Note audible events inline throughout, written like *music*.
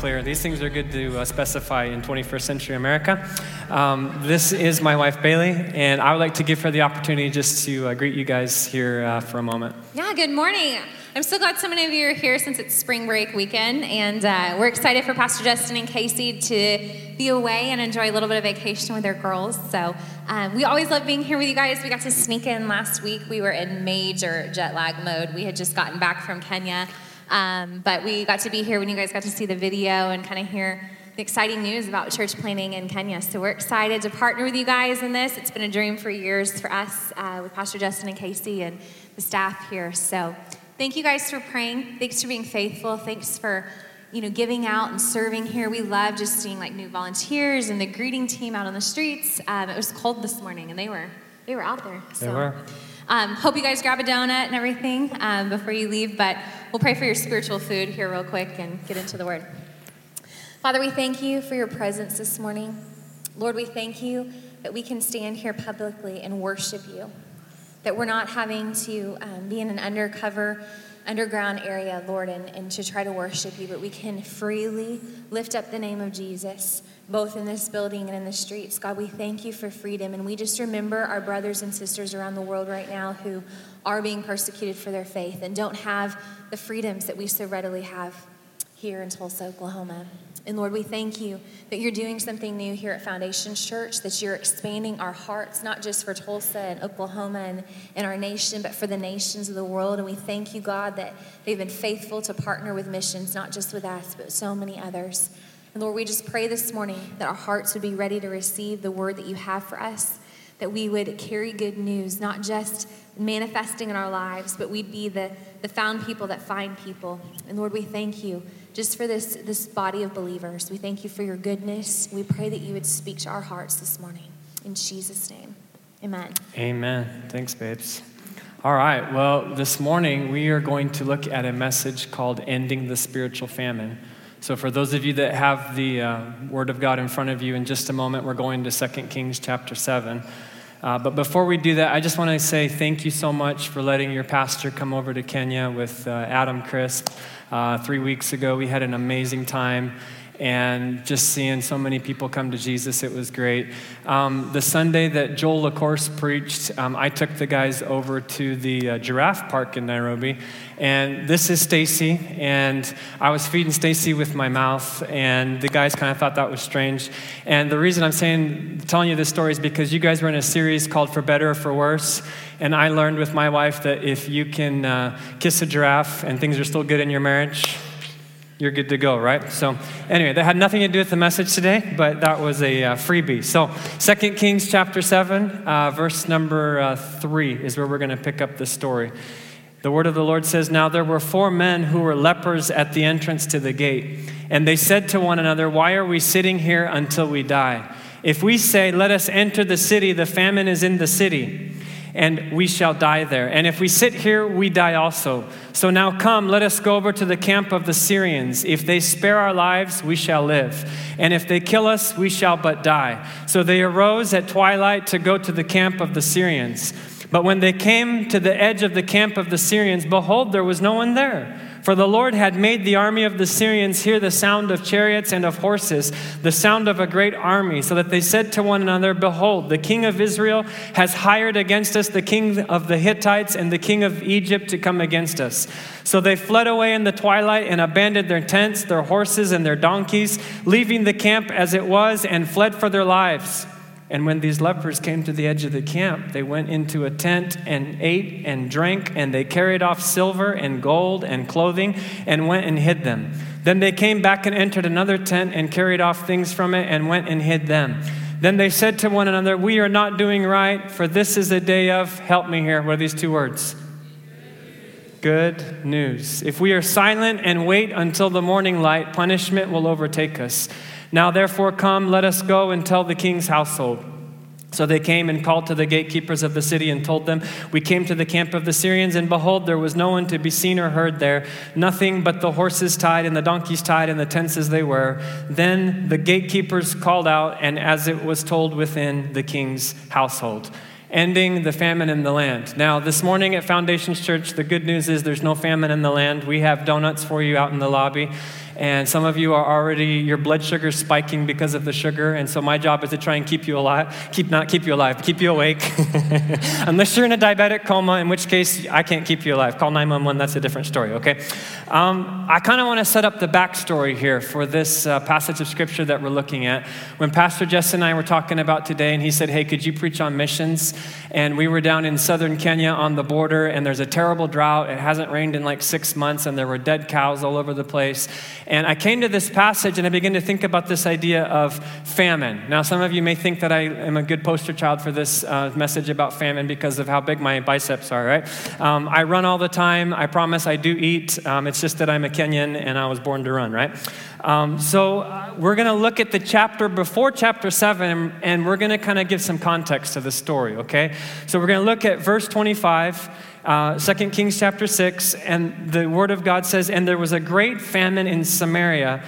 Clear. These things are good to uh, specify in 21st century America. Um, this is my wife, Bailey, and I would like to give her the opportunity just to uh, greet you guys here uh, for a moment. Yeah, good morning. I'm so glad so many of you are here since it's spring break weekend, and uh, we're excited for Pastor Justin and Casey to be away and enjoy a little bit of vacation with their girls. So um, we always love being here with you guys. We got to sneak in last week. We were in major jet lag mode. We had just gotten back from Kenya. Um, but we got to be here when you guys got to see the video and kind of hear the exciting news about church planting in Kenya. So we're excited to partner with you guys in this. It's been a dream for years for us uh, with Pastor Justin and Casey and the staff here. So thank you guys for praying. Thanks for being faithful. Thanks for you know giving out and serving here. We love just seeing like new volunteers and the greeting team out on the streets. Um, it was cold this morning, and they were they were out there. So. They were. Um, hope you guys grab a donut and everything um, before you leave, but we'll pray for your spiritual food here, real quick, and get into the word. Father, we thank you for your presence this morning. Lord, we thank you that we can stand here publicly and worship you, that we're not having to um, be in an undercover, underground area, Lord, and, and to try to worship you, but we can freely lift up the name of Jesus both in this building and in the streets. God, we thank you for freedom. And we just remember our brothers and sisters around the world right now who are being persecuted for their faith and don't have the freedoms that we so readily have here in Tulsa, Oklahoma. And Lord, we thank you that you're doing something new here at Foundation Church, that you're expanding our hearts, not just for Tulsa and Oklahoma and, and our nation, but for the nations of the world. And we thank you, God, that they've been faithful to partner with missions, not just with us, but so many others. Lord, we just pray this morning that our hearts would be ready to receive the word that you have for us, that we would carry good news, not just manifesting in our lives, but we'd be the, the found people that find people. And Lord, we thank you just for this, this body of believers. We thank you for your goodness. We pray that you would speak to our hearts this morning. In Jesus' name, amen. Amen. Thanks, babes. All right, well, this morning we are going to look at a message called Ending the Spiritual Famine. So, for those of you that have the uh, Word of God in front of you, in just a moment, we're going to 2 Kings chapter 7. Uh, but before we do that, I just want to say thank you so much for letting your pastor come over to Kenya with uh, Adam Crisp. Uh, three weeks ago, we had an amazing time and just seeing so many people come to Jesus, it was great. Um, the Sunday that Joel LaCourse preached, um, I took the guys over to the uh, giraffe park in Nairobi, and this is Stacy, and I was feeding Stacy with my mouth, and the guys kind of thought that was strange. And the reason I'm saying, telling you this story is because you guys were in a series called For Better or For Worse, and I learned with my wife that if you can uh, kiss a giraffe and things are still good in your marriage, you're good to go, right? So, anyway, that had nothing to do with the message today, but that was a uh, freebie. So, Second Kings chapter 7, uh, verse number uh, 3 is where we're going to pick up the story. The word of the Lord says, Now there were four men who were lepers at the entrance to the gate. And they said to one another, Why are we sitting here until we die? If we say, Let us enter the city, the famine is in the city and we shall die there. And if we sit here, we die also. So now come, let us go over to the camp of the Syrians. If they spare our lives, we shall live. And if they kill us, we shall but die. So they arose at twilight to go to the camp of the Syrians. But when they came to the edge of the camp of the Syrians, behold, there was no one there. For the Lord had made the army of the Syrians hear the sound of chariots and of horses, the sound of a great army, so that they said to one another, Behold, the king of Israel has hired against us the king of the Hittites and the king of Egypt to come against us. So they fled away in the twilight and abandoned their tents, their horses, and their donkeys, leaving the camp as it was, and fled for their lives. And when these lepers came to the edge of the camp, they went into a tent and ate and drank, and they carried off silver and gold and clothing and went and hid them. Then they came back and entered another tent and carried off things from it and went and hid them. Then they said to one another, We are not doing right, for this is a day of, help me here, what are these two words? Good news. If we are silent and wait until the morning light, punishment will overtake us. Now, therefore, come, let us go and tell the king's household. So they came and called to the gatekeepers of the city and told them, We came to the camp of the Syrians, and behold, there was no one to be seen or heard there, nothing but the horses tied and the donkeys tied and the tents as they were. Then the gatekeepers called out, and as it was told within the king's household ending the famine in the land. Now, this morning at Foundations Church, the good news is there's no famine in the land. We have donuts for you out in the lobby and some of you are already your blood sugar spiking because of the sugar. And so my job is to try and keep you alive keep not keep you alive keep you awake. *laughs* Unless you're in a diabetic coma in which case i can't keep you alive. Call 911 that's a different story okay? Um, i kind of want to set up the backstory here for this uh, passage of scripture that we're looking at. When pastor jess and i were talking about today and he said hey could you preach on missions? And we were down in southern kenya on the border and there's a terrible drought. It hasn't rained in like six months and there were dead cows all over the place and I came to this passage and I began to think about this idea of famine. Now, some of you may think that I am a good poster child for this uh, message about famine because of how big my biceps are, right? Um, I run all the time. I promise I do eat. Um, it's just that I'm a Kenyan and I was born to run, right? Um, so uh, we're going to look at the chapter before chapter 7 and we're going to kind of give some context to the story, okay? So we're going to look at verse 25 uh, 2 Kings chapter 6, and the word of God says, And there was a great famine in Samaria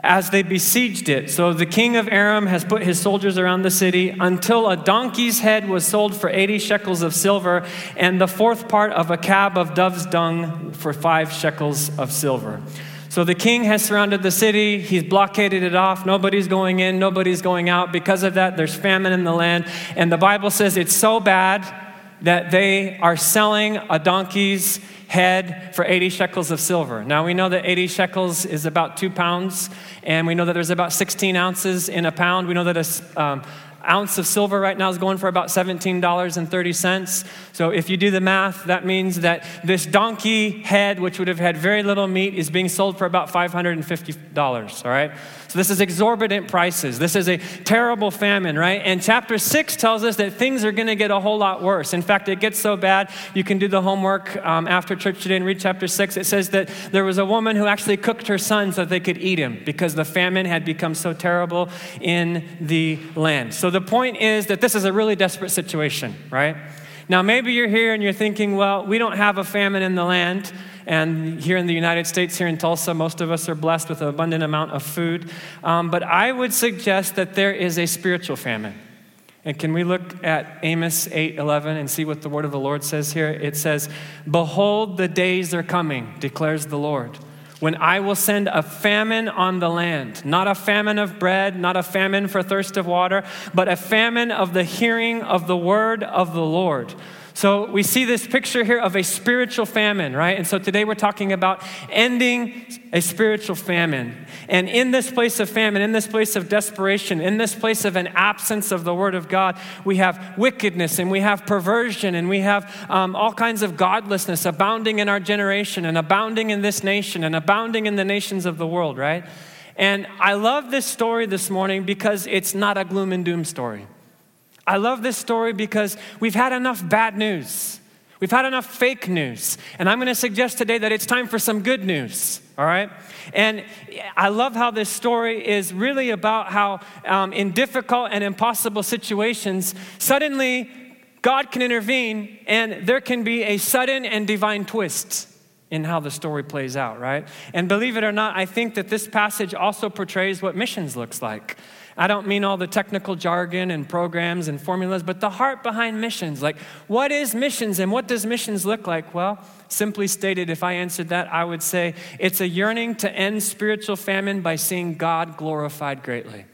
as they besieged it. So the king of Aram has put his soldiers around the city until a donkey's head was sold for 80 shekels of silver, and the fourth part of a kab of dove's dung for five shekels of silver. So the king has surrounded the city. He's blockaded it off. Nobody's going in, nobody's going out. Because of that, there's famine in the land. And the Bible says it's so bad that they are selling a donkey's head for 80 shekels of silver. Now we know that 80 shekels is about two pounds, and we know that there's about 16 ounces in a pound. We know that a, um, ounce of silver right now is going for about $17.30. So if you do the math, that means that this donkey head, which would have had very little meat, is being sold for about $550, all right? This is exorbitant prices. This is a terrible famine, right? And chapter 6 tells us that things are going to get a whole lot worse. In fact, it gets so bad, you can do the homework um, after church today and read chapter 6. It says that there was a woman who actually cooked her son so they could eat him because the famine had become so terrible in the land. So the point is that this is a really desperate situation, right? Now, maybe you're here and you're thinking, well, we don't have a famine in the land. And here in the United States, here in Tulsa, most of us are blessed with an abundant amount of food. Um, but I would suggest that there is a spiritual famine. And can we look at Amos 8:11 and see what the word of the Lord says here? It says, "Behold, the days are coming," declares the Lord, "when I will send a famine on the land, not a famine of bread, not a famine for thirst of water, but a famine of the hearing of the word of the Lord." So we see this picture here of a spiritual famine, right? And so today we're talking about ending a spiritual famine. And in this place of famine, in this place of desperation, in this place of an absence of the Word of God, we have wickedness and we have perversion and we have um, all kinds of godlessness abounding in our generation and abounding in this nation and abounding in the nations of the world, right? And I love this story this morning because it's not a gloom and doom story. I love this story because we've had enough bad news. We've had enough fake news. And I'm going to suggest today that it's time for some good news, all right? And I love how this story is really about how, um, in difficult and impossible situations, suddenly God can intervene and there can be a sudden and divine twist in how the story plays out, right? And believe it or not, I think that this passage also portrays what missions looks like. I don't mean all the technical jargon and programs and formulas, but the heart behind missions. Like, what is missions and what does missions look like? Well, simply stated, if I answered that, I would say it's a yearning to end spiritual famine by seeing God glorified greatly.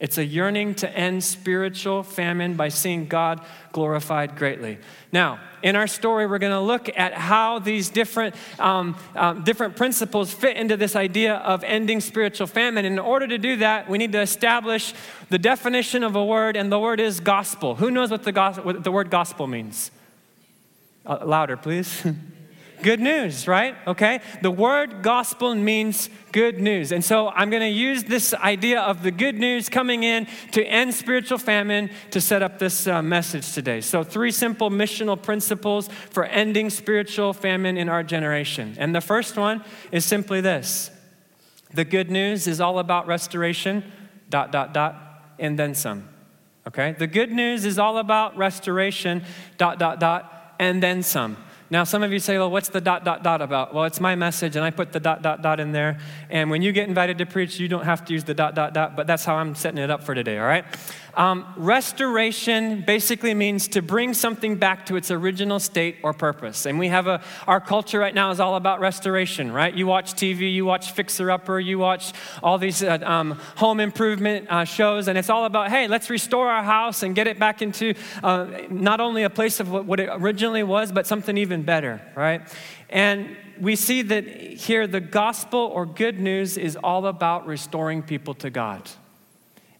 It's a yearning to end spiritual famine by seeing God glorified greatly. Now, in our story, we're going to look at how these different, um, um, different principles fit into this idea of ending spiritual famine. In order to do that, we need to establish the definition of a word, and the word is gospel. Who knows what the, go- what the word gospel means? Uh, louder, please. *laughs* good news, right? Okay? The word gospel means good news. And so I'm going to use this idea of the good news coming in to end spiritual famine to set up this uh, message today. So, three simple missional principles for ending spiritual famine in our generation. And the first one is simply this the good news is all about restoration, dot, dot, dot, and then some. Okay? The good news is all about restoration, dot, dot, dot, and then some. Now, some of you say, well, what's the dot, dot, dot about? Well, it's my message, and I put the dot, dot, dot in there. And when you get invited to preach, you don't have to use the dot, dot, dot, but that's how I'm setting it up for today, all right? Um, restoration basically means to bring something back to its original state or purpose. And we have a, our culture right now is all about restoration, right? You watch TV, you watch Fixer Upper, you watch all these uh, um, home improvement uh, shows, and it's all about, hey, let's restore our house and get it back into uh, not only a place of what, what it originally was, but something even better, right? And we see that here the gospel or good news is all about restoring people to God.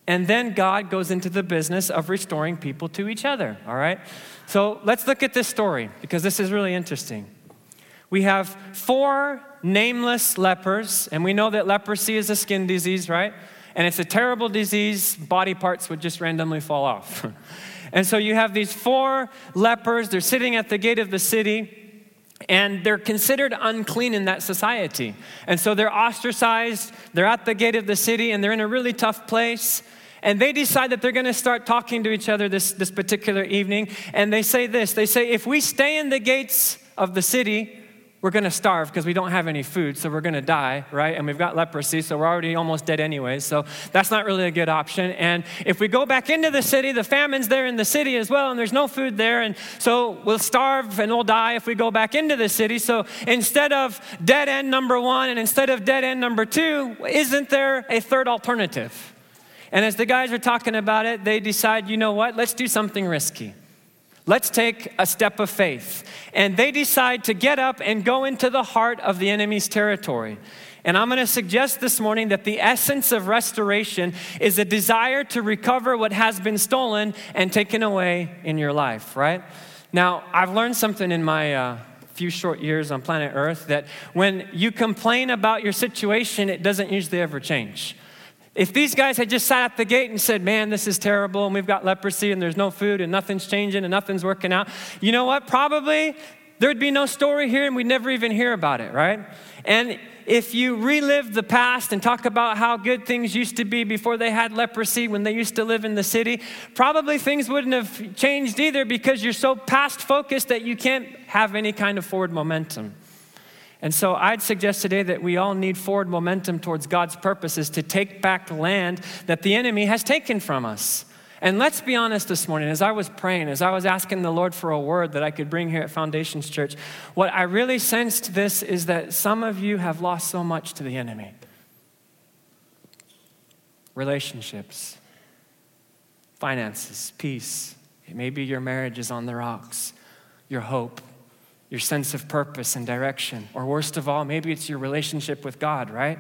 And then God goes into the business of restoring people to each other, all right? So let's look at this story because this is really interesting. We have four nameless lepers, and we know that leprosy is a skin disease, right? And it's a terrible disease, body parts would just randomly fall off. *laughs* and so you have these four lepers, they're sitting at the gate of the city and they're considered unclean in that society. And so they're ostracized, they're at the gate of the city, and they're in a really tough place. And they decide that they're going to start talking to each other this, this particular evening. And they say this they say, if we stay in the gates of the city, we're going to starve because we don't have any food, so we're going to die, right? And we've got leprosy, so we're already almost dead anyway. So that's not really a good option. And if we go back into the city, the famine's there in the city as well, and there's no food there. And so we'll starve and we'll die if we go back into the city. So instead of dead end number one and instead of dead end number two, isn't there a third alternative? And as the guys are talking about it, they decide, you know what, let's do something risky. Let's take a step of faith. And they decide to get up and go into the heart of the enemy's territory. And I'm going to suggest this morning that the essence of restoration is a desire to recover what has been stolen and taken away in your life, right? Now, I've learned something in my uh, few short years on planet Earth that when you complain about your situation, it doesn't usually ever change. If these guys had just sat at the gate and said, Man, this is terrible, and we've got leprosy, and there's no food, and nothing's changing, and nothing's working out, you know what? Probably there'd be no story here, and we'd never even hear about it, right? And if you relive the past and talk about how good things used to be before they had leprosy, when they used to live in the city, probably things wouldn't have changed either because you're so past focused that you can't have any kind of forward momentum. And so I'd suggest today that we all need forward momentum towards God's purposes to take back land that the enemy has taken from us. And let's be honest this morning, as I was praying, as I was asking the Lord for a word that I could bring here at Foundations Church, what I really sensed this is that some of you have lost so much to the enemy relationships, finances, peace. Maybe your marriage is on the rocks, your hope your sense of purpose and direction. Or worst of all, maybe it's your relationship with God, right?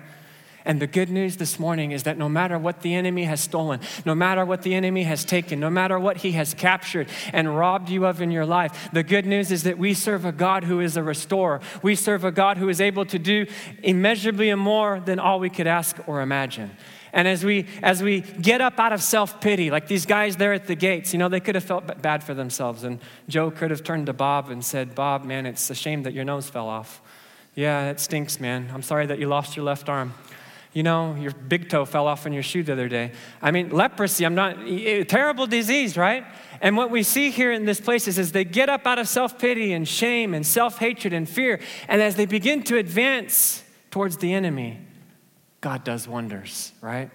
And the good news this morning is that no matter what the enemy has stolen, no matter what the enemy has taken, no matter what he has captured and robbed you of in your life, the good news is that we serve a God who is a restorer. We serve a God who is able to do immeasurably more than all we could ask or imagine. And as we, as we get up out of self pity, like these guys there at the gates, you know, they could have felt bad for themselves. And Joe could have turned to Bob and said, Bob, man, it's a shame that your nose fell off. Yeah, it stinks, man. I'm sorry that you lost your left arm. You know, your big toe fell off in your shoe the other day. I mean, leprosy, I'm not, terrible disease, right? And what we see here in this place is as they get up out of self pity and shame and self hatred and fear, and as they begin to advance towards the enemy, God does wonders, right?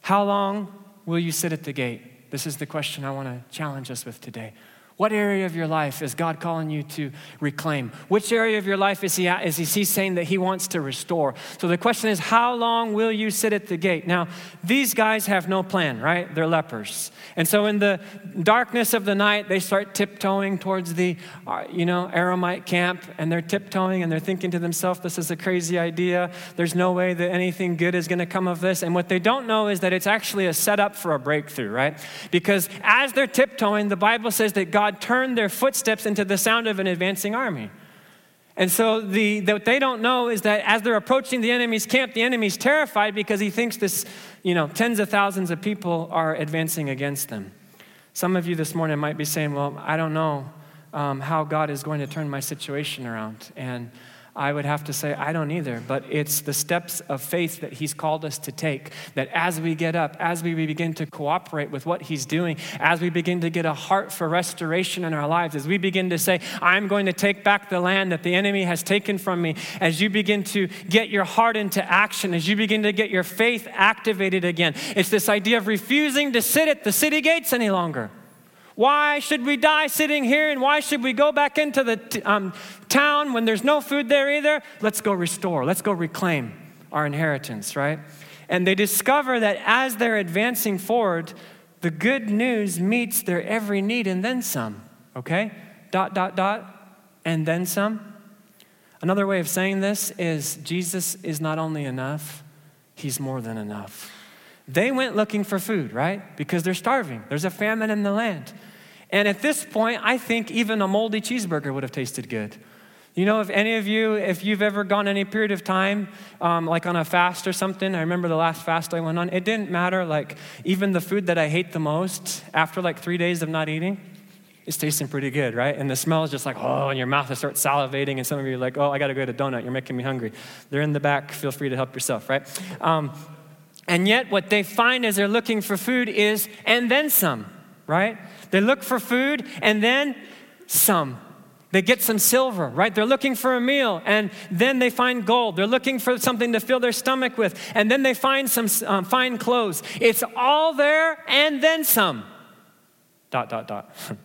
How long will you sit at the gate? This is the question I want to challenge us with today. What area of your life is God calling you to reclaim? Which area of your life is he, is he saying that He wants to restore? So the question is, how long will you sit at the gate? Now, these guys have no plan, right? They're lepers. And so in the darkness of the night, they start tiptoeing towards the, uh, you know, Aramite camp, and they're tiptoeing and they're thinking to themselves, this is a crazy idea. There's no way that anything good is going to come of this. And what they don't know is that it's actually a setup for a breakthrough, right? Because as they're tiptoeing, the Bible says that God God turned their footsteps into the sound of an advancing army. And so the, what they don't know is that as they're approaching the enemy's camp, the enemy's terrified because he thinks this, you know, tens of thousands of people are advancing against them. Some of you this morning might be saying, well, I don't know um, how God is going to turn my situation around. And I would have to say, I don't either. But it's the steps of faith that He's called us to take. That as we get up, as we begin to cooperate with what He's doing, as we begin to get a heart for restoration in our lives, as we begin to say, I'm going to take back the land that the enemy has taken from me, as you begin to get your heart into action, as you begin to get your faith activated again, it's this idea of refusing to sit at the city gates any longer. Why should we die sitting here and why should we go back into the t- um, town when there's no food there either? Let's go restore. Let's go reclaim our inheritance, right? And they discover that as they're advancing forward, the good news meets their every need and then some, okay? Dot, dot, dot, and then some. Another way of saying this is Jesus is not only enough, he's more than enough. They went looking for food, right? Because they're starving. There's a famine in the land. And at this point, I think even a moldy cheeseburger would have tasted good. You know, if any of you, if you've ever gone any period of time, um, like on a fast or something, I remember the last fast I went on, it didn't matter. Like, even the food that I hate the most, after like three days of not eating, it's tasting pretty good, right? And the smell is just like, oh, and your mouth will start salivating, and some of you are like, oh, I gotta go get a donut, you're making me hungry. They're in the back, feel free to help yourself, right? Um, and yet, what they find as they're looking for food is, and then some, right? They look for food and then some. They get some silver, right? They're looking for a meal and then they find gold. They're looking for something to fill their stomach with and then they find some um, fine clothes. It's all there and then some. Dot, dot, dot. *laughs*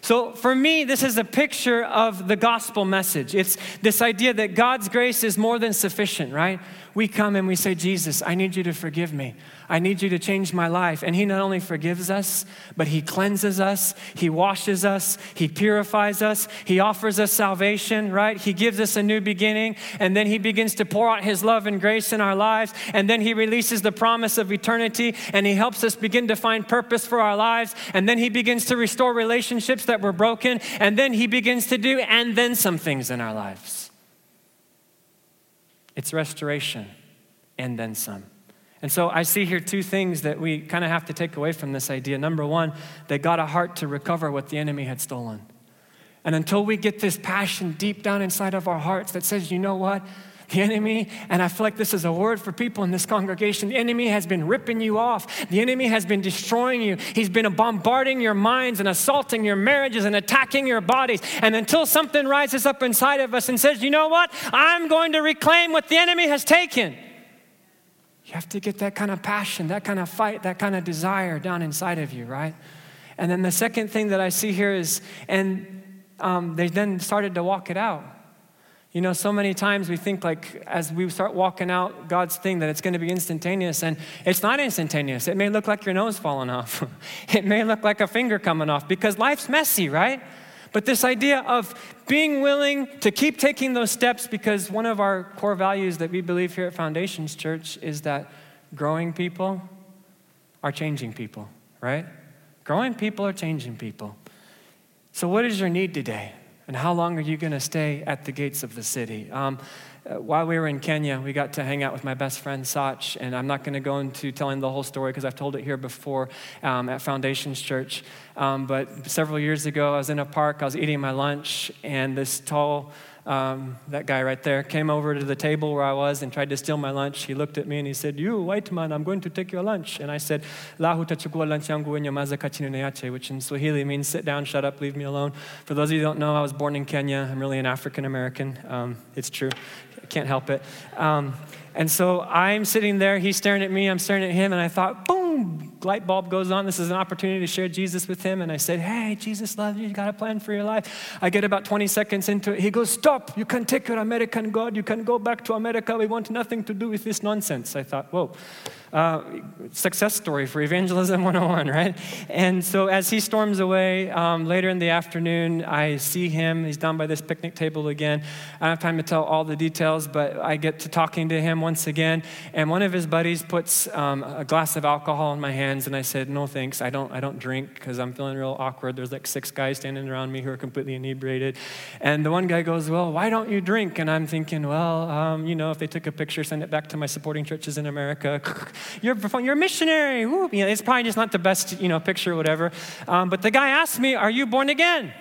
So, for me, this is a picture of the gospel message. It's this idea that God's grace is more than sufficient, right? We come and we say, Jesus, I need you to forgive me. I need you to change my life. And He not only forgives us, but He cleanses us, He washes us, He purifies us, He offers us salvation, right? He gives us a new beginning, and then He begins to pour out His love and grace in our lives, and then He releases the promise of eternity, and He helps us begin to find purpose for our lives, and then He begins to restore relationships that were broken, and then He begins to do, and then some things in our lives. It's restoration, and then some. And so I see here two things that we kind of have to take away from this idea. Number one, they got a heart to recover what the enemy had stolen. And until we get this passion deep down inside of our hearts that says, you know what? The enemy, and I feel like this is a word for people in this congregation, the enemy has been ripping you off. The enemy has been destroying you. He's been bombarding your minds and assaulting your marriages and attacking your bodies. And until something rises up inside of us and says, you know what? I'm going to reclaim what the enemy has taken. You have to get that kind of passion, that kind of fight, that kind of desire down inside of you, right? And then the second thing that I see here is, and um, they then started to walk it out. You know, so many times we think like as we start walking out God's thing that it's going to be instantaneous, and it's not instantaneous. It may look like your nose falling off. *laughs* it may look like a finger coming off because life's messy, right? But this idea of being willing to keep taking those steps, because one of our core values that we believe here at Foundations Church is that growing people are changing people, right? Growing people are changing people. So, what is your need today? And how long are you going to stay at the gates of the city? Um, uh, while we were in Kenya, we got to hang out with my best friend Sach, and I'm not going to go into telling the whole story because I've told it here before um, at Foundations Church. Um, but several years ago, I was in a park, I was eating my lunch, and this tall um, that guy right there came over to the table where I was and tried to steal my lunch. He looked at me and he said, You, white man, I'm going to take your lunch. And I said, Lahu tachukua lunch which in Swahili means sit down, shut up, leave me alone. For those of you who don't know, I was born in Kenya. I'm really an African American. Um, it's true. I can't help it. Um, and so I'm sitting there, he's staring at me, I'm staring at him, and I thought, boom, light bulb goes on. This is an opportunity to share Jesus with him. And I said, Hey, Jesus loves you. You got a plan for your life. I get about 20 seconds into it. He goes, Stop. You can take your American God. You can go back to America. We want nothing to do with this nonsense. I thought, Whoa. Uh, success story for Evangelism 101, *laughs* right? And so as he storms away um, later in the afternoon, I see him. He's down by this picnic table again. I don't have time to tell all the details, but I get to talking to him once again. And one of his buddies puts um, a glass of alcohol in my hands, and I said, "No thanks. I don't. I don't drink because I'm feeling real awkward." There's like six guys standing around me who are completely inebriated, and the one guy goes, "Well, why don't you drink?" And I'm thinking, "Well, um, you know, if they took a picture, send it back to my supporting churches in America." *laughs* you're, you're a missionary. You know, it's probably just not the best, you know, picture or whatever. Um, but the guy asked me, "Are you born again?"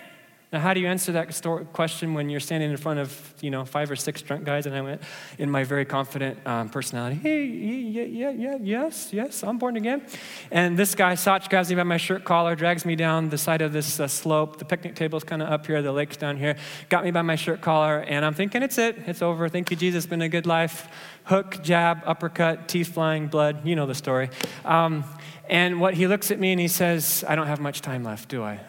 Now, how do you answer that question when you're standing in front of, you know, five or six drunk guys? And I went in my very confident um, personality, hey, yeah, yeah, yeah, yes, yes, I'm born again. And this guy, Sach, grabs me by my shirt collar, drags me down the side of this uh, slope. The picnic table's kind of up here, the lake's down here. Got me by my shirt collar, and I'm thinking, it's it, it's over. Thank you, Jesus, been a good life. Hook, jab, uppercut, teeth flying, blood. You know the story. Um, and what he looks at me and he says, I don't have much time left, do I?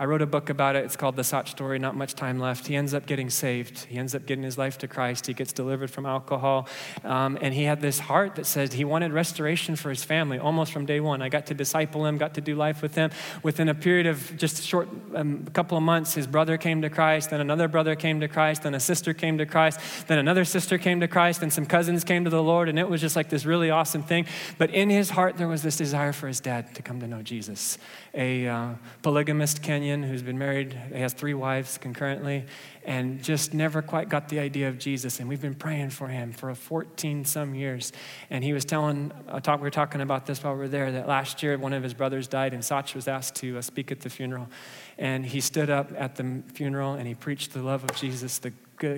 I wrote a book about it. It's called The Sach Story, not much time left. He ends up getting saved. He ends up getting his life to Christ. He gets delivered from alcohol. Um, and he had this heart that said he wanted restoration for his family almost from day one. I got to disciple him, got to do life with him. Within a period of just a short um, couple of months, his brother came to Christ, then another brother came to Christ, then a sister came to Christ, then another sister came to Christ, and some cousins came to the Lord. And it was just like this really awesome thing. But in his heart, there was this desire for his dad to come to know Jesus. A uh, polygamist Kenyan who's been married, he has three wives concurrently, and just never quite got the idea of Jesus. And we've been praying for him for 14 some years. And he was telling, uh, talk, we were talking about this while we were there, that last year one of his brothers died, and Sach was asked to uh, speak at the funeral. And he stood up at the funeral and he preached the love of Jesus, the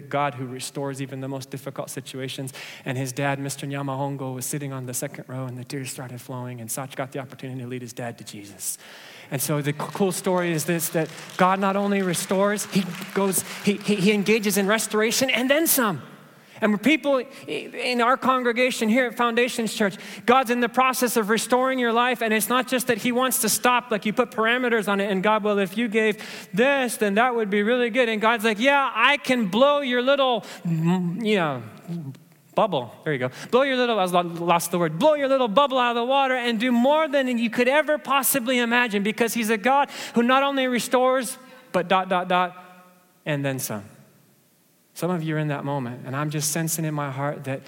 God who restores even the most difficult situations. And his dad, Mr. Nyamahongo, was sitting on the second row, and the tears started flowing. And Sach got the opportunity to lead his dad to Jesus. And so the cool story is this that God not only restores, he goes, he, he, he engages in restoration and then some. And people in our congregation here at Foundations Church, God's in the process of restoring your life. And it's not just that He wants to stop, like you put parameters on it. And God, well, if you gave this, then that would be really good. And God's like, yeah, I can blow your little, you know, bubble. There you go. Blow your little, I lost the word, blow your little bubble out of the water and do more than you could ever possibly imagine because He's a God who not only restores, but dot, dot, dot, and then some. Some of you are in that moment, and I'm just sensing in my heart that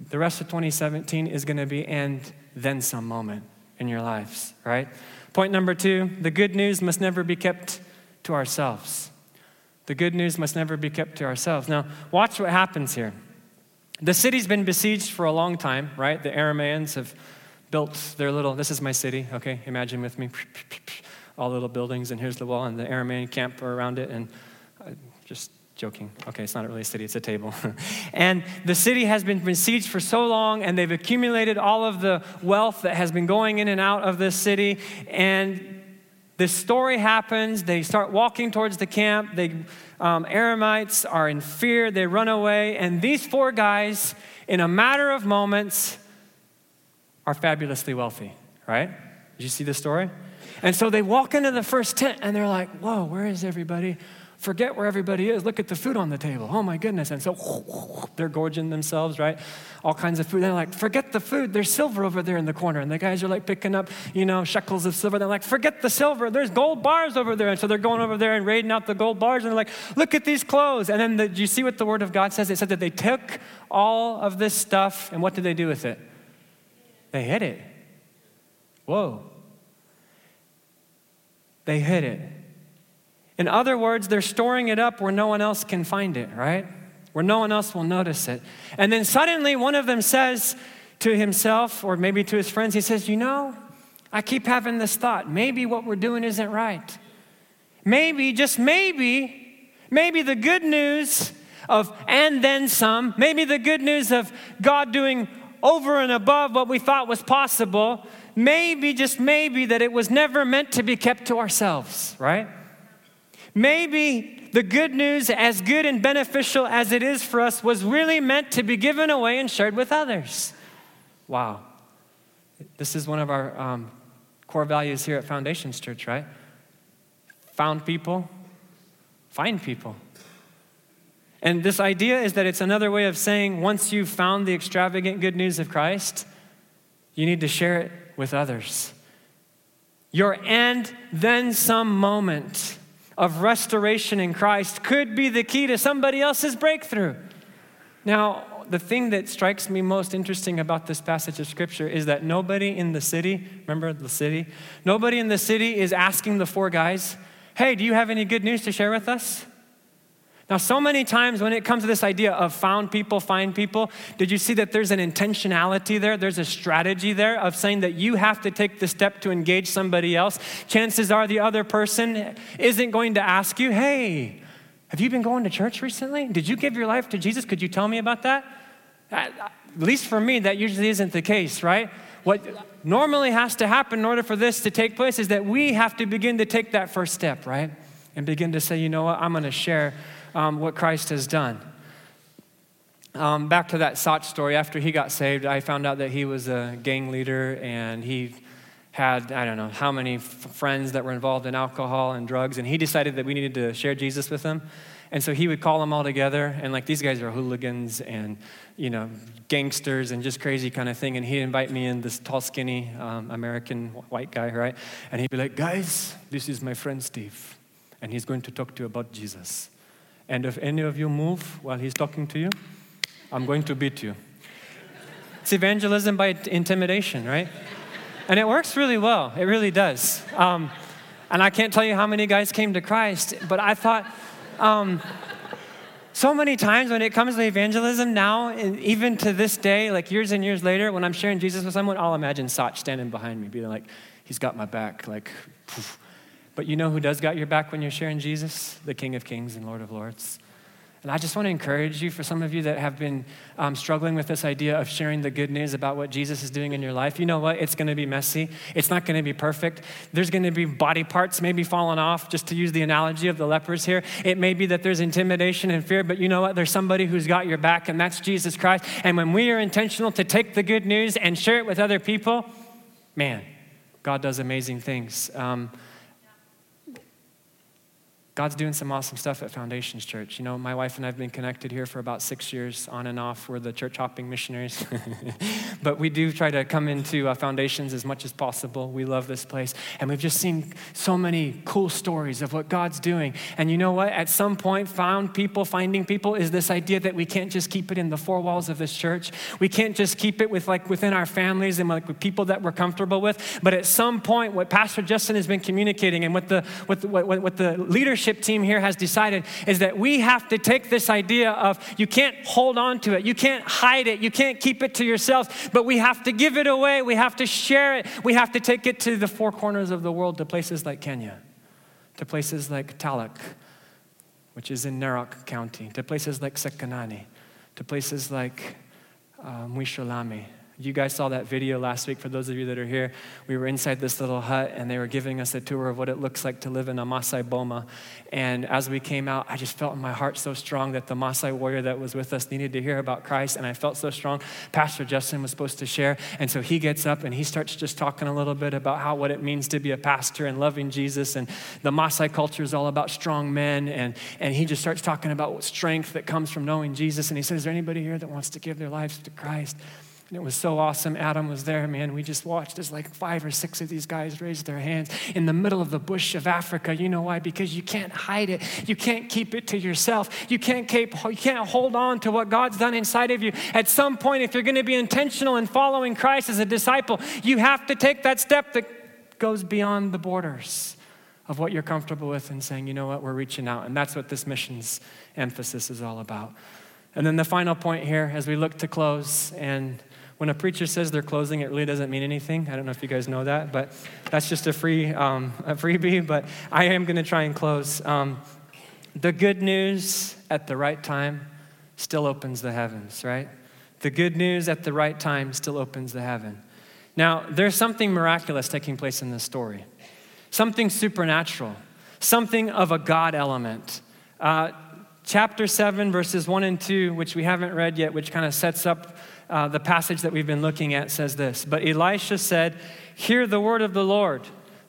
the rest of 2017 is going to be and then some moment in your lives, right? Point number two the good news must never be kept to ourselves. The good news must never be kept to ourselves. Now, watch what happens here. The city's been besieged for a long time, right? The Aramaeans have built their little, this is my city, okay? Imagine with me. All little buildings, and here's the wall, and the Aramaean camp are around it, and uh, just joking. Okay, it's not really a city, it's a table. *laughs* and the city has been besieged for so long, and they've accumulated all of the wealth that has been going in and out of this city. And this story happens. They start walking towards the camp. They um, Aramites are in fear, they run away, and these four guys, in a matter of moments, are fabulously wealthy, right? Did you see the story? And so they walk into the first tent and they're like, whoa, where is everybody? Forget where everybody is. Look at the food on the table. Oh my goodness. And so *laughs* they're gorging themselves, right? All kinds of food. They're like, forget the food. There's silver over there in the corner. And the guys are like picking up, you know, shekels of silver. They're like, forget the silver. There's gold bars over there. And so they're going over there and raiding out the gold bars. And they're like, look at these clothes. And then the, you see what the word of God says? It said that they took all of this stuff and what did they do with it? They hid it. Whoa. They hid it. In other words, they're storing it up where no one else can find it, right? Where no one else will notice it. And then suddenly one of them says to himself, or maybe to his friends, he says, You know, I keep having this thought. Maybe what we're doing isn't right. Maybe, just maybe, maybe the good news of and then some, maybe the good news of God doing over and above what we thought was possible, maybe, just maybe, that it was never meant to be kept to ourselves, right? Maybe the good news, as good and beneficial as it is for us, was really meant to be given away and shared with others. Wow. This is one of our um, core values here at Foundations Church, right? Found people, find people. And this idea is that it's another way of saying once you've found the extravagant good news of Christ, you need to share it with others. Your and then some moment of restoration in Christ could be the key to somebody else's breakthrough. Now, the thing that strikes me most interesting about this passage of scripture is that nobody in the city, remember the city? Nobody in the city is asking the four guys, hey, do you have any good news to share with us? Now, so many times when it comes to this idea of found people, find people, did you see that there's an intentionality there? There's a strategy there of saying that you have to take the step to engage somebody else. Chances are the other person isn't going to ask you, hey, have you been going to church recently? Did you give your life to Jesus? Could you tell me about that? Uh, at least for me, that usually isn't the case, right? What normally has to happen in order for this to take place is that we have to begin to take that first step, right? And begin to say, you know what, I'm going to share um, what Christ has done. Um, back to that Sach story, after he got saved, I found out that he was a gang leader and he had, I don't know, how many f- friends that were involved in alcohol and drugs, and he decided that we needed to share Jesus with them. And so he would call them all together, and like these guys are hooligans and, you know, gangsters and just crazy kind of thing. And he'd invite me in, this tall, skinny um, American white guy, right? And he'd be like, guys, this is my friend Steve, and he's going to talk to you about Jesus. And if any of you move while he's talking to you, I'm going to beat you. It's evangelism by intimidation, right? And it works really well. It really does. Um, and I can't tell you how many guys came to Christ, but I thought, um, so many times when it comes to evangelism now, and even to this day, like years and years later, when I'm sharing Jesus with someone, I'll imagine Sach standing behind me, being like, he's got my back, like, poof. But you know who does got your back when you're sharing Jesus? The King of Kings and Lord of Lords. And I just want to encourage you for some of you that have been um, struggling with this idea of sharing the good news about what Jesus is doing in your life. You know what? It's going to be messy. It's not going to be perfect. There's going to be body parts maybe falling off, just to use the analogy of the lepers here. It may be that there's intimidation and fear, but you know what? There's somebody who's got your back, and that's Jesus Christ. And when we are intentional to take the good news and share it with other people, man, God does amazing things. Um, God's doing some awesome stuff at Foundations Church. You know, my wife and I have been connected here for about six years, on and off. We're the church hopping missionaries. *laughs* but we do try to come into uh, Foundations as much as possible. We love this place. And we've just seen so many cool stories of what God's doing. And you know what? At some point, found people, finding people is this idea that we can't just keep it in the four walls of this church. We can't just keep it with like within our families and like with people that we're comfortable with. But at some point, what Pastor Justin has been communicating and what the, what the, what, what the leadership leadership team here has decided is that we have to take this idea of you can't hold on to it, you can't hide it, you can't keep it to yourself, but we have to give it away, we have to share it, we have to take it to the four corners of the world, to places like Kenya, to places like Talek, which is in Narok County, to places like Sekenani, to places like uh, Mwisholami, you guys saw that video last week for those of you that are here. We were inside this little hut and they were giving us a tour of what it looks like to live in a Maasai Boma. And as we came out, I just felt in my heart so strong that the Maasai warrior that was with us needed to hear about Christ. And I felt so strong. Pastor Justin was supposed to share. And so he gets up and he starts just talking a little bit about how what it means to be a pastor and loving Jesus. And the Maasai culture is all about strong men. And, and he just starts talking about strength that comes from knowing Jesus. And he said, Is there anybody here that wants to give their lives to Christ? And it was so awesome. Adam was there, man. We just watched as like five or six of these guys raised their hands in the middle of the bush of Africa. You know why? Because you can't hide it. You can't keep it to yourself. You can't keep you can't hold on to what God's done inside of you. At some point, if you're going to be intentional in following Christ as a disciple, you have to take that step that goes beyond the borders of what you're comfortable with and saying, you know what, we're reaching out. And that's what this mission's emphasis is all about. And then the final point here as we look to close and when a preacher says they're closing, it really doesn't mean anything. I don't know if you guys know that, but that's just a free um, a freebie. But I am going to try and close. Um, the good news at the right time still opens the heavens, right? The good news at the right time still opens the heaven. Now, there's something miraculous taking place in this story, something supernatural, something of a God element. Uh, chapter 7, verses 1 and 2, which we haven't read yet, which kind of sets up uh, the passage that we've been looking at says this But Elisha said, Hear the word of the Lord.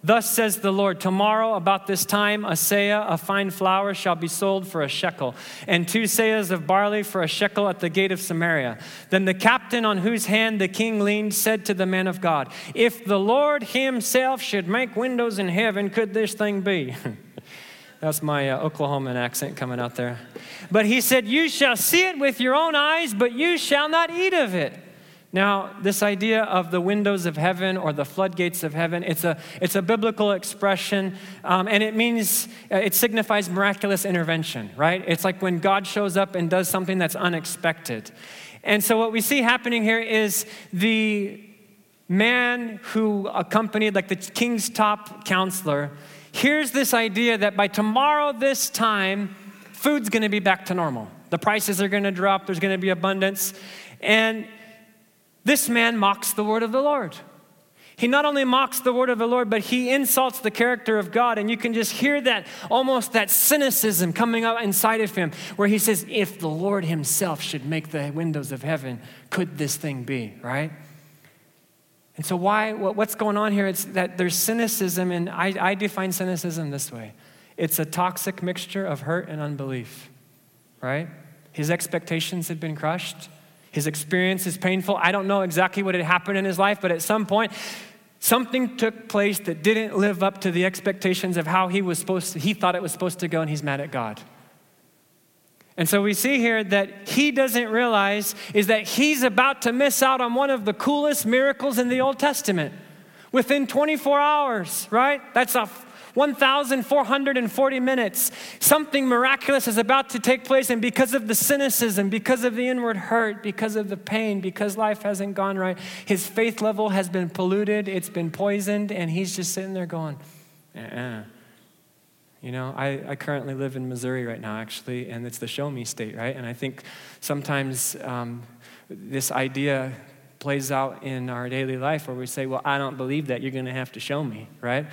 Thus says the Lord, tomorrow about this time, a seah of fine flour shall be sold for a shekel, and two seahs of barley for a shekel at the gate of Samaria. Then the captain on whose hand the king leaned said to the man of God, If the Lord himself should make windows in heaven, could this thing be? *laughs* That's my uh, Oklahoman accent coming out there. But he said, You shall see it with your own eyes, but you shall not eat of it. Now, this idea of the windows of heaven or the floodgates of heaven, it's a, it's a biblical expression, um, and it means, uh, it signifies miraculous intervention, right? It's like when God shows up and does something that's unexpected. And so, what we see happening here is the man who accompanied, like the king's top counselor, here's this idea that by tomorrow, this time, food's gonna be back to normal. The prices are gonna drop, there's gonna be abundance. And this man mocks the word of the Lord. He not only mocks the word of the Lord, but he insults the character of God. And you can just hear that almost that cynicism coming up inside of him, where he says, If the Lord himself should make the windows of heaven, could this thing be, right? And so, why, what's going on here? It's that there's cynicism, and I, I define cynicism this way it's a toxic mixture of hurt and unbelief, right? His expectations had been crushed. His experience is painful. I don't know exactly what had happened in his life, but at some point, something took place that didn't live up to the expectations of how he was supposed to, he thought it was supposed to go, and he's mad at God. And so we see here that he doesn't realize is that he's about to miss out on one of the coolest miracles in the Old Testament within 24 hours, right? That's a 1,440 minutes. Something miraculous is about to take place, and because of the cynicism, because of the inward hurt, because of the pain, because life hasn't gone right, his faith level has been polluted, it's been poisoned, and he's just sitting there going, uh-uh. You know, I, I currently live in Missouri right now, actually, and it's the show me state, right? And I think sometimes um, this idea plays out in our daily life where we say, well, I don't believe that. You're going to have to show me, right?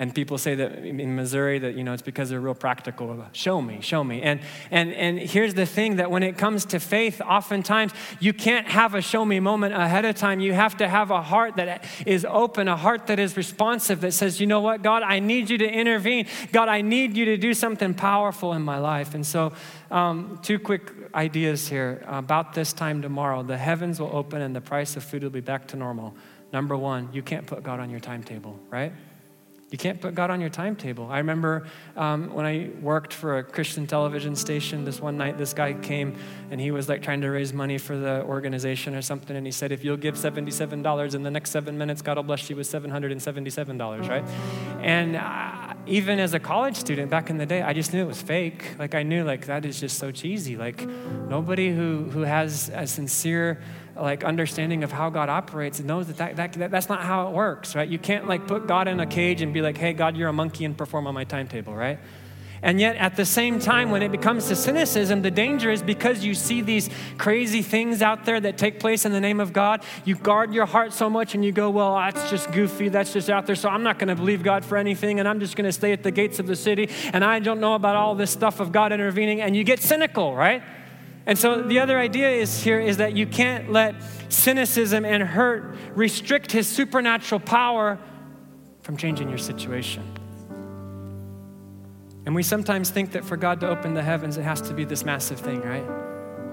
And people say that in Missouri that, you know, it's because they're real practical. Show me, show me. And, and, and here's the thing that when it comes to faith, oftentimes you can't have a show me moment ahead of time. You have to have a heart that is open, a heart that is responsive, that says, you know what, God, I need you to intervene. God, I need you to do something powerful in my life. And so, um, two quick ideas here. About this time tomorrow, the heavens will open and the price of food will be back to normal. Number one, you can't put God on your timetable, right? You can't put God on your timetable. I remember um, when I worked for a Christian television station, this one night, this guy came and he was like trying to raise money for the organization or something. And he said, If you'll give $77 in the next seven minutes, God will bless you with $777, right? And uh, even as a college student back in the day, I just knew it was fake. Like, I knew, like, that is just so cheesy. Like, nobody who, who has a sincere, like understanding of how God operates knows that, that, that, that, that's not how it works, right? You can't like put God in a cage and be like, hey, God, you're a monkey and perform on my timetable, right? And yet, at the same time, when it becomes to cynicism, the danger is because you see these crazy things out there that take place in the name of God, you guard your heart so much and you go, Well, that's just goofy, that's just out there, so I'm not going to believe God for anything, and I'm just going to stay at the gates of the city, and I don't know about all this stuff of God intervening, and you get cynical, right? And so the other idea is here is that you can't let cynicism and hurt restrict his supernatural power from changing your situation. And we sometimes think that for God to open the heavens, it has to be this massive thing, right?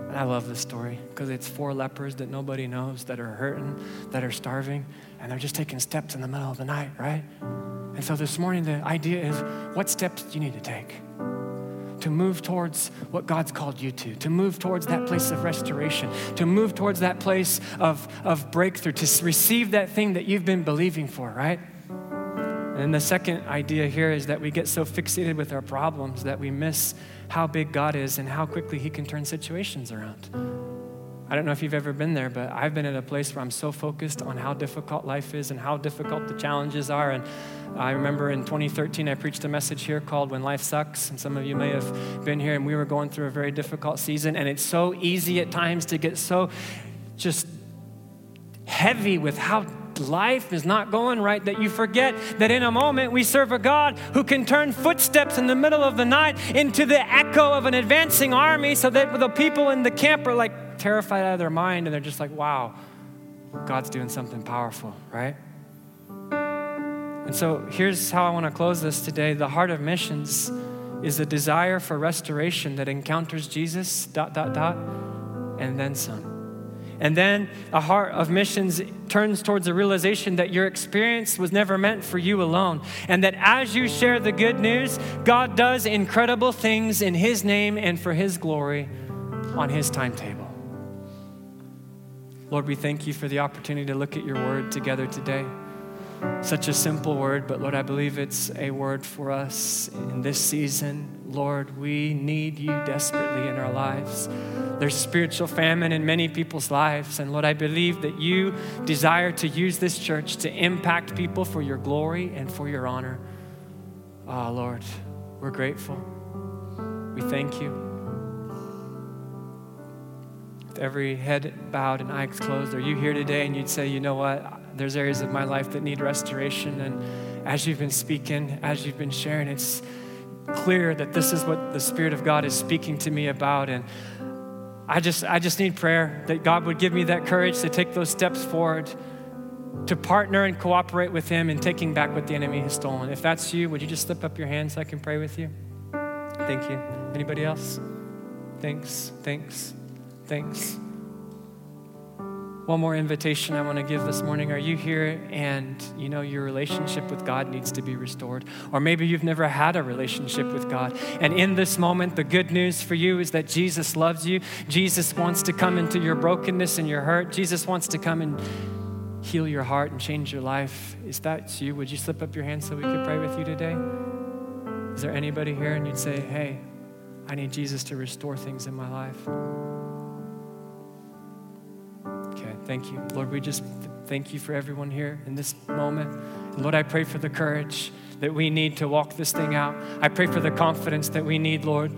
And I love this story because it's four lepers that nobody knows that are hurting, that are starving, and they're just taking steps in the middle of the night, right? And so this morning, the idea is what steps do you need to take? To move towards what God's called you to, to move towards that place of restoration, to move towards that place of, of breakthrough, to receive that thing that you've been believing for, right? And the second idea here is that we get so fixated with our problems that we miss how big God is and how quickly He can turn situations around. I don't know if you've ever been there, but I've been at a place where I'm so focused on how difficult life is and how difficult the challenges are. And I remember in 2013, I preached a message here called When Life Sucks. And some of you may have been here, and we were going through a very difficult season. And it's so easy at times to get so just heavy with how life is not going right that you forget that in a moment we serve a God who can turn footsteps in the middle of the night into the echo of an advancing army so that the people in the camp are like, terrified out of their mind and they're just like, wow, God's doing something powerful, right? And so here's how I want to close this today. The heart of missions is a desire for restoration that encounters Jesus, dot, dot, dot, and then some. And then a heart of missions turns towards a realization that your experience was never meant for you alone. And that as you share the good news, God does incredible things in His name and for His glory on His timetable. Lord, we thank you for the opportunity to look at your word together today. Such a simple word, but Lord, I believe it's a word for us in this season. Lord, we need you desperately in our lives. There's spiritual famine in many people's lives. And Lord, I believe that you desire to use this church to impact people for your glory and for your honor. Ah, oh, Lord, we're grateful. We thank you. With every head bowed and eyes closed, are you here today and you'd say, you know what? there's areas of my life that need restoration. And as you've been speaking, as you've been sharing, it's clear that this is what the Spirit of God is speaking to me about. And I just, I just need prayer that God would give me that courage to take those steps forward, to partner and cooperate with Him in taking back what the enemy has stolen. If that's you, would you just slip up your hand so I can pray with you? Thank you. Anybody else? Thanks, thanks, thanks. One more invitation I want to give this morning. Are you here and you know your relationship with God needs to be restored? Or maybe you've never had a relationship with God. And in this moment, the good news for you is that Jesus loves you. Jesus wants to come into your brokenness and your hurt. Jesus wants to come and heal your heart and change your life. Is that you? Would you slip up your hand so we could pray with you today? Is there anybody here and you'd say, hey, I need Jesus to restore things in my life? Thank you. Lord, we just thank you for everyone here in this moment. And Lord, I pray for the courage that we need to walk this thing out. I pray for the confidence that we need, Lord,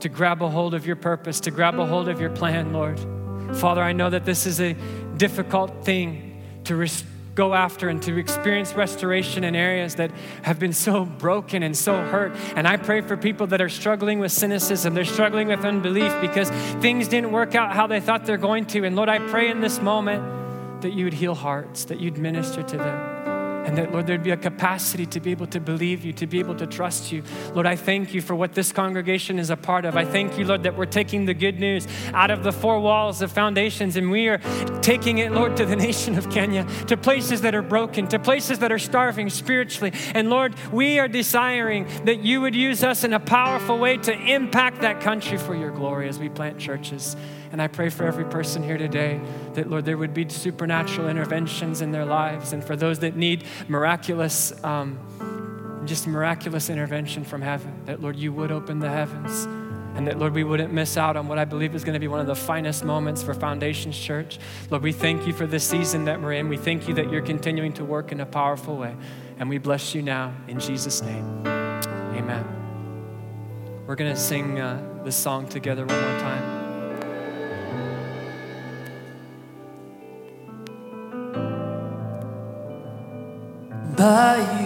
to grab a hold of your purpose, to grab a hold of your plan, Lord. Father, I know that this is a difficult thing to restore go after and to experience restoration in areas that have been so broken and so hurt. And I pray for people that are struggling with cynicism, they're struggling with unbelief because things didn't work out how they thought they're going to. And Lord, I pray in this moment that you would heal hearts, that you'd minister to them. And that, Lord, there'd be a capacity to be able to believe you, to be able to trust you. Lord, I thank you for what this congregation is a part of. I thank you, Lord, that we're taking the good news out of the four walls of foundations and we are taking it, Lord, to the *laughs* nation of Kenya, to places that are broken, to places that are starving spiritually. And Lord, we are desiring that you would use us in a powerful way to impact that country for your glory as we plant churches. And I pray for every person here today that, Lord, there would be supernatural interventions in their lives. And for those that need miraculous, um, just miraculous intervention from heaven, that, Lord, you would open the heavens. And that, Lord, we wouldn't miss out on what I believe is going to be one of the finest moments for Foundations Church. Lord, we thank you for this season that we're in. We thank you that you're continuing to work in a powerful way. And we bless you now in Jesus' name. Amen. We're going to sing uh, this song together one more time. By